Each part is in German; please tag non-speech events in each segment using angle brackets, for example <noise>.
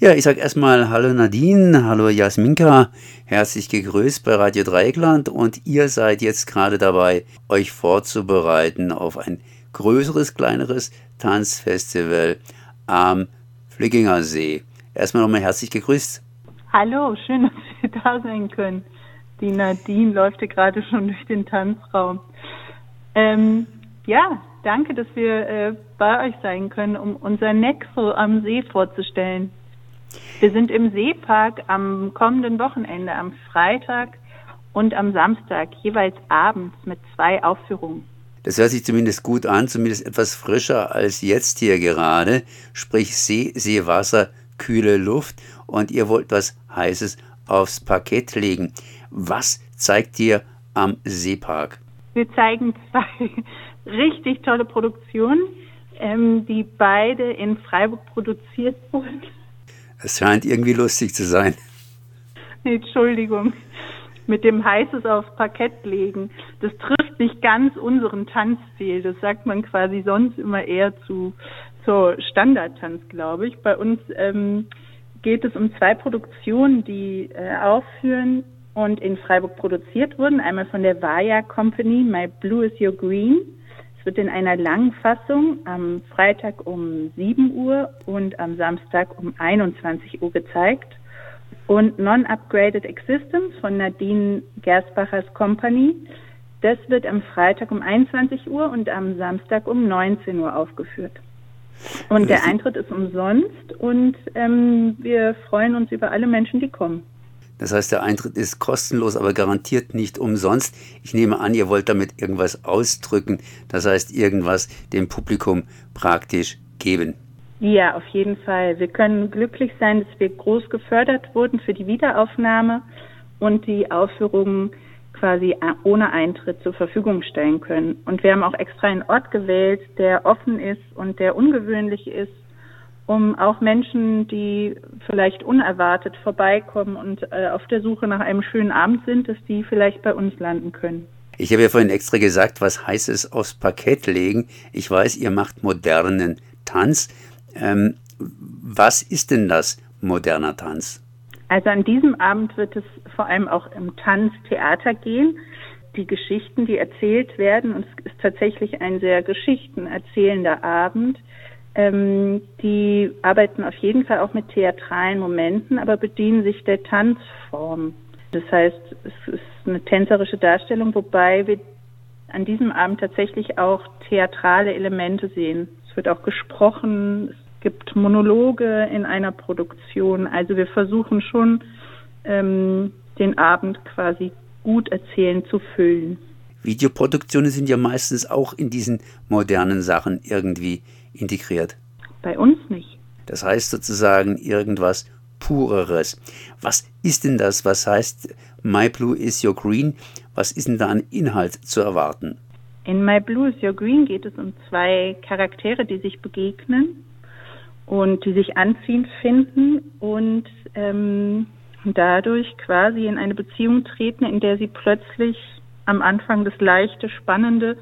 Ja, ich sage erstmal Hallo Nadine, hallo Jasminka, herzlich gegrüßt bei Radio Dreieckland und ihr seid jetzt gerade dabei, euch vorzubereiten auf ein größeres, kleineres Tanzfestival am Flickinger See. Erstmal nochmal herzlich gegrüßt. Hallo, schön, dass wir da sein können. Die Nadine läuft gerade schon durch den Tanzraum. Ähm, ja, danke, dass wir äh, bei euch sein können, um unser Nexo am See vorzustellen. Wir sind im Seepark am kommenden Wochenende, am Freitag und am Samstag, jeweils abends mit zwei Aufführungen. Das hört sich zumindest gut an, zumindest etwas frischer als jetzt hier gerade. Sprich See, Seewasser, kühle Luft und ihr wollt was Heißes aufs Parkett legen. Was zeigt ihr am Seepark? Wir zeigen zwei <laughs> richtig tolle Produktionen, ähm, die beide in Freiburg produziert wurden. Es scheint irgendwie lustig zu sein. Entschuldigung. Mit dem Heißes aufs Parkett legen. Das trifft nicht ganz unseren Tanzstil. Das sagt man quasi sonst immer eher zu zur Standardtanz, glaube ich. Bei uns ähm, geht es um zwei Produktionen, die äh, aufführen und in Freiburg produziert wurden. Einmal von der Vaya Company, My Blue is Your Green wird in einer langen Fassung am Freitag um 7 Uhr und am Samstag um 21 Uhr gezeigt. Und Non-Upgraded Existence von Nadine Gersbachers Company, das wird am Freitag um 21 Uhr und am Samstag um 19 Uhr aufgeführt. Und der Eintritt ist umsonst und ähm, wir freuen uns über alle Menschen, die kommen. Das heißt, der Eintritt ist kostenlos, aber garantiert nicht umsonst. Ich nehme an, ihr wollt damit irgendwas ausdrücken, das heißt irgendwas dem Publikum praktisch geben. Ja, auf jeden Fall. Wir können glücklich sein, dass wir groß gefördert wurden für die Wiederaufnahme und die Aufführungen quasi ohne Eintritt zur Verfügung stellen können. Und wir haben auch extra einen Ort gewählt, der offen ist und der ungewöhnlich ist um auch Menschen, die vielleicht unerwartet vorbeikommen und äh, auf der Suche nach einem schönen Abend sind, dass die vielleicht bei uns landen können. Ich habe ja vorhin extra gesagt, was heißt es aufs Parkett legen. Ich weiß, ihr macht modernen Tanz. Ähm, was ist denn das moderner Tanz? Also an diesem Abend wird es vor allem auch im Tanztheater gehen. Die Geschichten, die erzählt werden, und es ist tatsächlich ein sehr geschichtenerzählender Abend, ähm, die arbeiten auf jeden Fall auch mit theatralen Momenten, aber bedienen sich der Tanzform. Das heißt, es ist eine tänzerische Darstellung, wobei wir an diesem Abend tatsächlich auch theatrale Elemente sehen. Es wird auch gesprochen, es gibt Monologe in einer Produktion. Also wir versuchen schon, ähm, den Abend quasi gut erzählen zu füllen. Videoproduktionen sind ja meistens auch in diesen modernen Sachen irgendwie integriert? Bei uns nicht. Das heißt sozusagen irgendwas Pureres. Was ist denn das? Was heißt My Blue is Your Green? Was ist denn da an Inhalt zu erwarten? In My Blue is Your Green geht es um zwei Charaktere, die sich begegnen und die sich anziehend finden und ähm, dadurch quasi in eine Beziehung treten, in der sie plötzlich am Anfang das leichte, spannende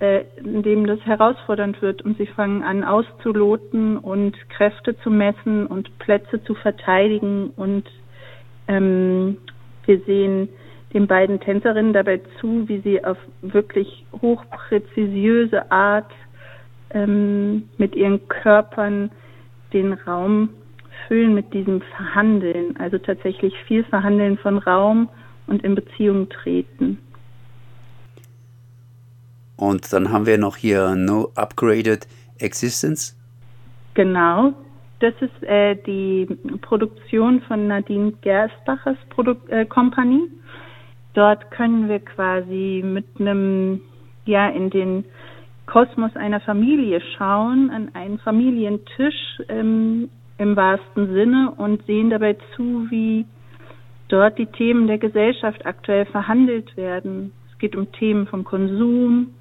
äh, in dem das herausfordernd wird und sie fangen an auszuloten und Kräfte zu messen und Plätze zu verteidigen und ähm, wir sehen den beiden Tänzerinnen dabei zu, wie sie auf wirklich hochpräzisiöse Art ähm, mit ihren Körpern den Raum füllen mit diesem Verhandeln, also tatsächlich viel Verhandeln von Raum und in Beziehung treten. Und dann haben wir noch hier No Upgraded Existence. Genau. Das ist äh, die Produktion von Nadine Gersbachers Produ äh, Company. Dort können wir quasi mit einem, ja, in den Kosmos einer Familie schauen, an einen Familientisch ähm, im wahrsten Sinne und sehen dabei zu, wie dort die Themen der Gesellschaft aktuell verhandelt werden. Es geht um Themen von Konsum,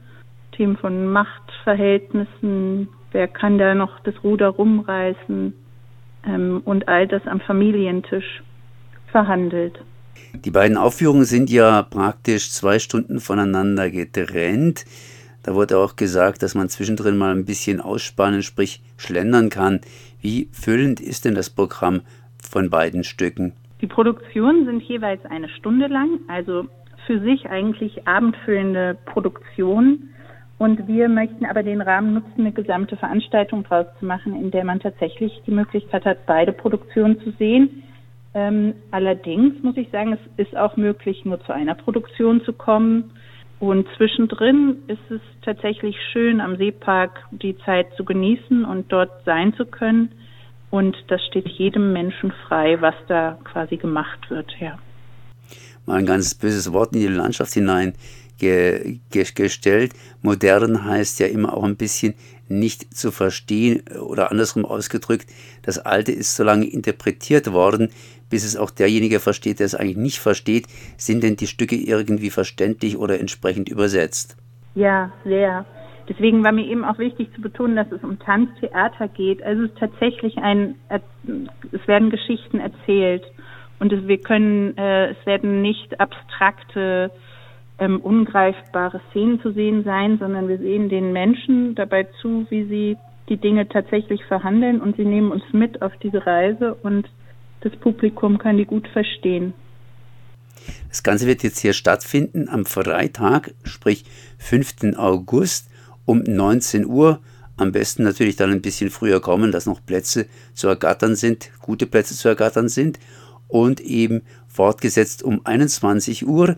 Themen von Machtverhältnissen, wer kann da noch das Ruder rumreißen ähm, und all das am Familientisch verhandelt. Die beiden Aufführungen sind ja praktisch zwei Stunden voneinander getrennt. Da wurde auch gesagt, dass man zwischendrin mal ein bisschen ausspannen, sprich schlendern kann. Wie füllend ist denn das Programm von beiden Stücken? Die Produktionen sind jeweils eine Stunde lang, also für sich eigentlich abendfüllende Produktionen. Und wir möchten aber den Rahmen nutzen, eine gesamte Veranstaltung draus zu machen, in der man tatsächlich die Möglichkeit hat, beide Produktionen zu sehen. Ähm, allerdings muss ich sagen, es ist auch möglich, nur zu einer Produktion zu kommen. Und zwischendrin ist es tatsächlich schön, am Seepark die Zeit zu genießen und dort sein zu können. Und das steht jedem Menschen frei, was da quasi gemacht wird, ja. Mal ein ganz böses Wort in die Landschaft hinein ge, ge, gestellt. Modern heißt ja immer auch ein bisschen nicht zu verstehen oder andersrum ausgedrückt, das Alte ist so lange interpretiert worden, bis es auch derjenige versteht, der es eigentlich nicht versteht. Sind denn die Stücke irgendwie verständlich oder entsprechend übersetzt? Ja, sehr. Deswegen war mir eben auch wichtig zu betonen, dass es um Tanztheater geht. Also es ist tatsächlich ein, es werden Geschichten erzählt und wir können, äh, es werden nicht abstrakte, ähm, ungreifbare Szenen zu sehen sein, sondern wir sehen den Menschen dabei zu, wie sie die Dinge tatsächlich verhandeln und sie nehmen uns mit auf diese Reise und das Publikum kann die gut verstehen. Das Ganze wird jetzt hier stattfinden am Freitag, sprich 5. August um 19 Uhr. Am besten natürlich dann ein bisschen früher kommen, dass noch Plätze zu ergattern sind, gute Plätze zu ergattern sind. Und eben fortgesetzt um 21 Uhr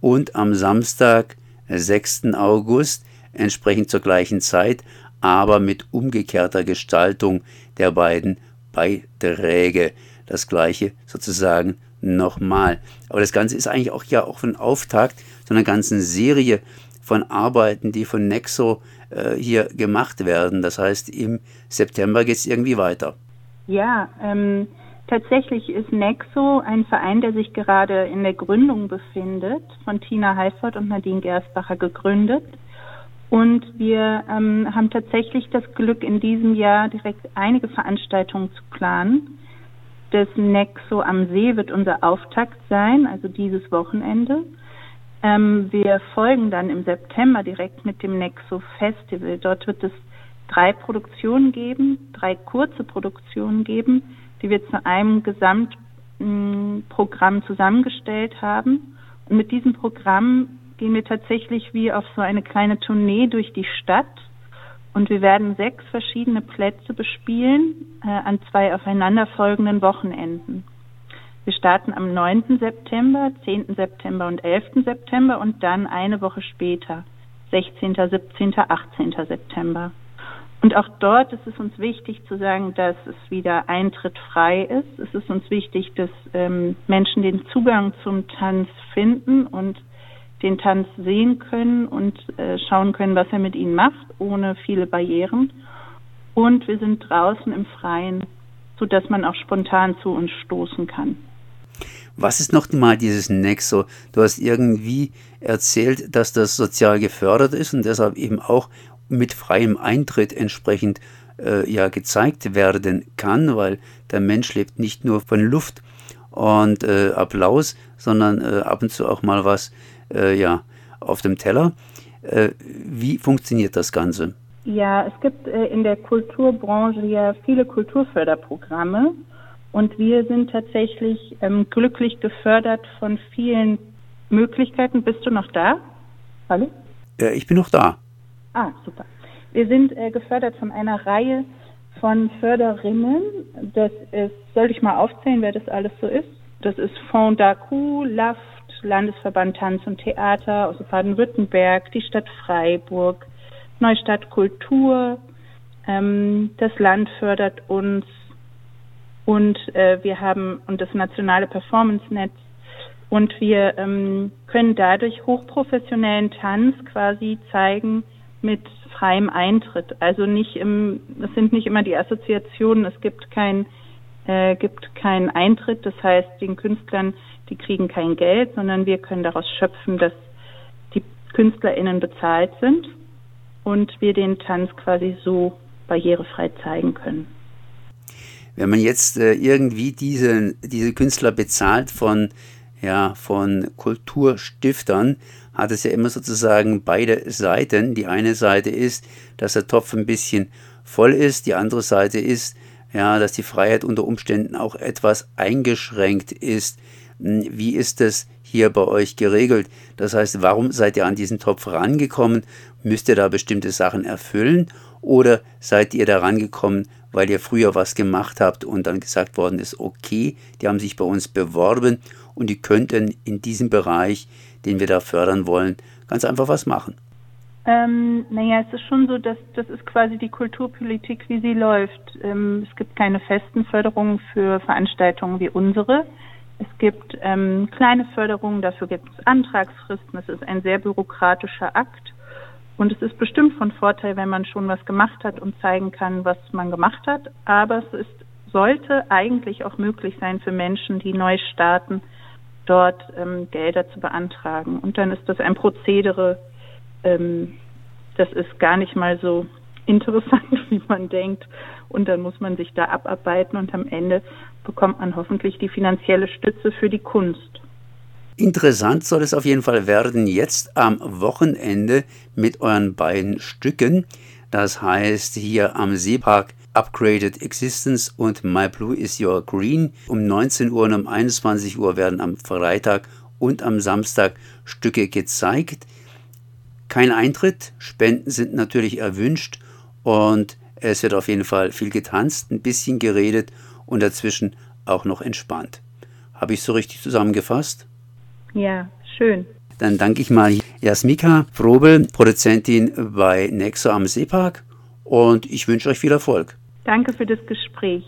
und am Samstag, 6. August, entsprechend zur gleichen Zeit, aber mit umgekehrter Gestaltung der beiden Beiträge. Das gleiche sozusagen nochmal. Aber das Ganze ist eigentlich auch ja auch ein Auftakt zu einer ganzen Serie von Arbeiten, die von Nexo äh, hier gemacht werden. Das heißt, im September geht es irgendwie weiter. Ja, ähm, tatsächlich ist Nexo ein Verein, der sich gerade in der Gründung befindet, von Tina Heifert und Nadine Gersbacher gegründet. Und wir ähm, haben tatsächlich das Glück, in diesem Jahr direkt einige Veranstaltungen zu planen. Das Nexo am See wird unser Auftakt sein, also dieses Wochenende. Ähm, wir folgen dann im September direkt mit dem Nexo Festival. Dort wird es drei Produktionen geben, drei kurze Produktionen geben, die wir zu einem Gesamtprogramm zusammengestellt haben. Und mit diesem Programm gehen wir tatsächlich wie auf so eine kleine Tournee durch die Stadt und wir werden sechs verschiedene Plätze bespielen äh, an zwei aufeinanderfolgenden Wochenenden. Wir starten am 9. September, 10. September und 11. September und dann eine Woche später, 16., 17., 18. September. Und auch dort ist es uns wichtig zu sagen, dass es wieder Eintritt frei ist. Es ist uns wichtig, dass ähm, Menschen den Zugang zum Tanz finden und den Tanz sehen können und äh, schauen können, was er mit ihnen macht, ohne viele Barrieren. Und wir sind draußen im Freien, sodass man auch spontan zu uns stoßen kann. Was ist noch mal dieses Nexo? Du hast irgendwie erzählt, dass das sozial gefördert ist und deshalb eben auch mit freiem Eintritt entsprechend äh, ja gezeigt werden kann, weil der Mensch lebt nicht nur von Luft und äh, Applaus, sondern äh, ab und zu auch mal was äh, ja, auf dem Teller. Äh, wie funktioniert das Ganze? Ja, es gibt äh, in der Kulturbranche ja viele Kulturförderprogramme und wir sind tatsächlich ähm, glücklich gefördert von vielen Möglichkeiten. Bist du noch da? Hallo? Ich bin noch da. Ah, super. Wir sind äh, gefördert von einer Reihe von Förderinnen. Das ist, soll ich mal aufzählen, wer das alles so ist? Das ist Fond d'Acu, LAF, Landesverband Tanz und Theater aus Baden-Württemberg, die Stadt Freiburg, Neustadt Kultur, ähm, das Land fördert uns und äh, wir haben und das nationale Performance-Netz und wir ähm, können dadurch hochprofessionellen Tanz quasi zeigen mit freiem Eintritt. Also nicht im, es sind nicht immer die Assoziationen, es gibt kein äh, gibt keinen Eintritt, das heißt den Künstlern die kriegen kein Geld, sondern wir können daraus schöpfen, dass die KünstlerInnen bezahlt sind und wir den Tanz quasi so barrierefrei zeigen können. Wenn man jetzt äh, irgendwie diese, diese Künstler bezahlt von, ja, von Kulturstiftern, hat es ja immer sozusagen beide Seiten. Die eine Seite ist, dass der Topf ein bisschen voll ist, die andere Seite ist, ja, dass die Freiheit unter Umständen auch etwas eingeschränkt ist. Hm, wie ist das hier bei euch geregelt? Das heißt, warum seid ihr an diesen Topf rangekommen? Müsst ihr da bestimmte Sachen erfüllen? Oder seid ihr da rangekommen, weil ihr früher was gemacht habt und dann gesagt worden ist, okay, die haben sich bei uns beworben und die könnten in diesem Bereich, den wir da fördern wollen, ganz einfach was machen? Ähm, naja, es ist schon so, dass das ist quasi die Kulturpolitik, wie sie läuft. Ähm, es gibt keine festen Förderungen für Veranstaltungen wie unsere. Es gibt ähm, kleine Förderungen, dafür gibt es Antragsfristen. Es ist ein sehr bürokratischer Akt. Und es ist bestimmt von Vorteil, wenn man schon was gemacht hat und zeigen kann, was man gemacht hat. Aber es ist, sollte eigentlich auch möglich sein für Menschen, die neu starten, dort ähm, Gelder zu beantragen. Und dann ist das ein Prozedere, ähm, das ist gar nicht mal so interessant, <laughs> wie man denkt. Und dann muss man sich da abarbeiten und am Ende bekommt man hoffentlich die finanzielle Stütze für die Kunst. Interessant soll es auf jeden Fall werden jetzt am Wochenende mit euren beiden Stücken. Das heißt hier am Seepark Upgraded Existence und My Blue is Your Green. Um 19 Uhr und um 21 Uhr werden am Freitag und am Samstag Stücke gezeigt. Kein Eintritt, Spenden sind natürlich erwünscht und es wird auf jeden Fall viel getanzt, ein bisschen geredet und dazwischen auch noch entspannt. Habe ich so richtig zusammengefasst? Ja, schön. Dann danke ich mal Jasmika Frobel, Produzentin bei Nexo am Seepark und ich wünsche euch viel Erfolg. Danke für das Gespräch.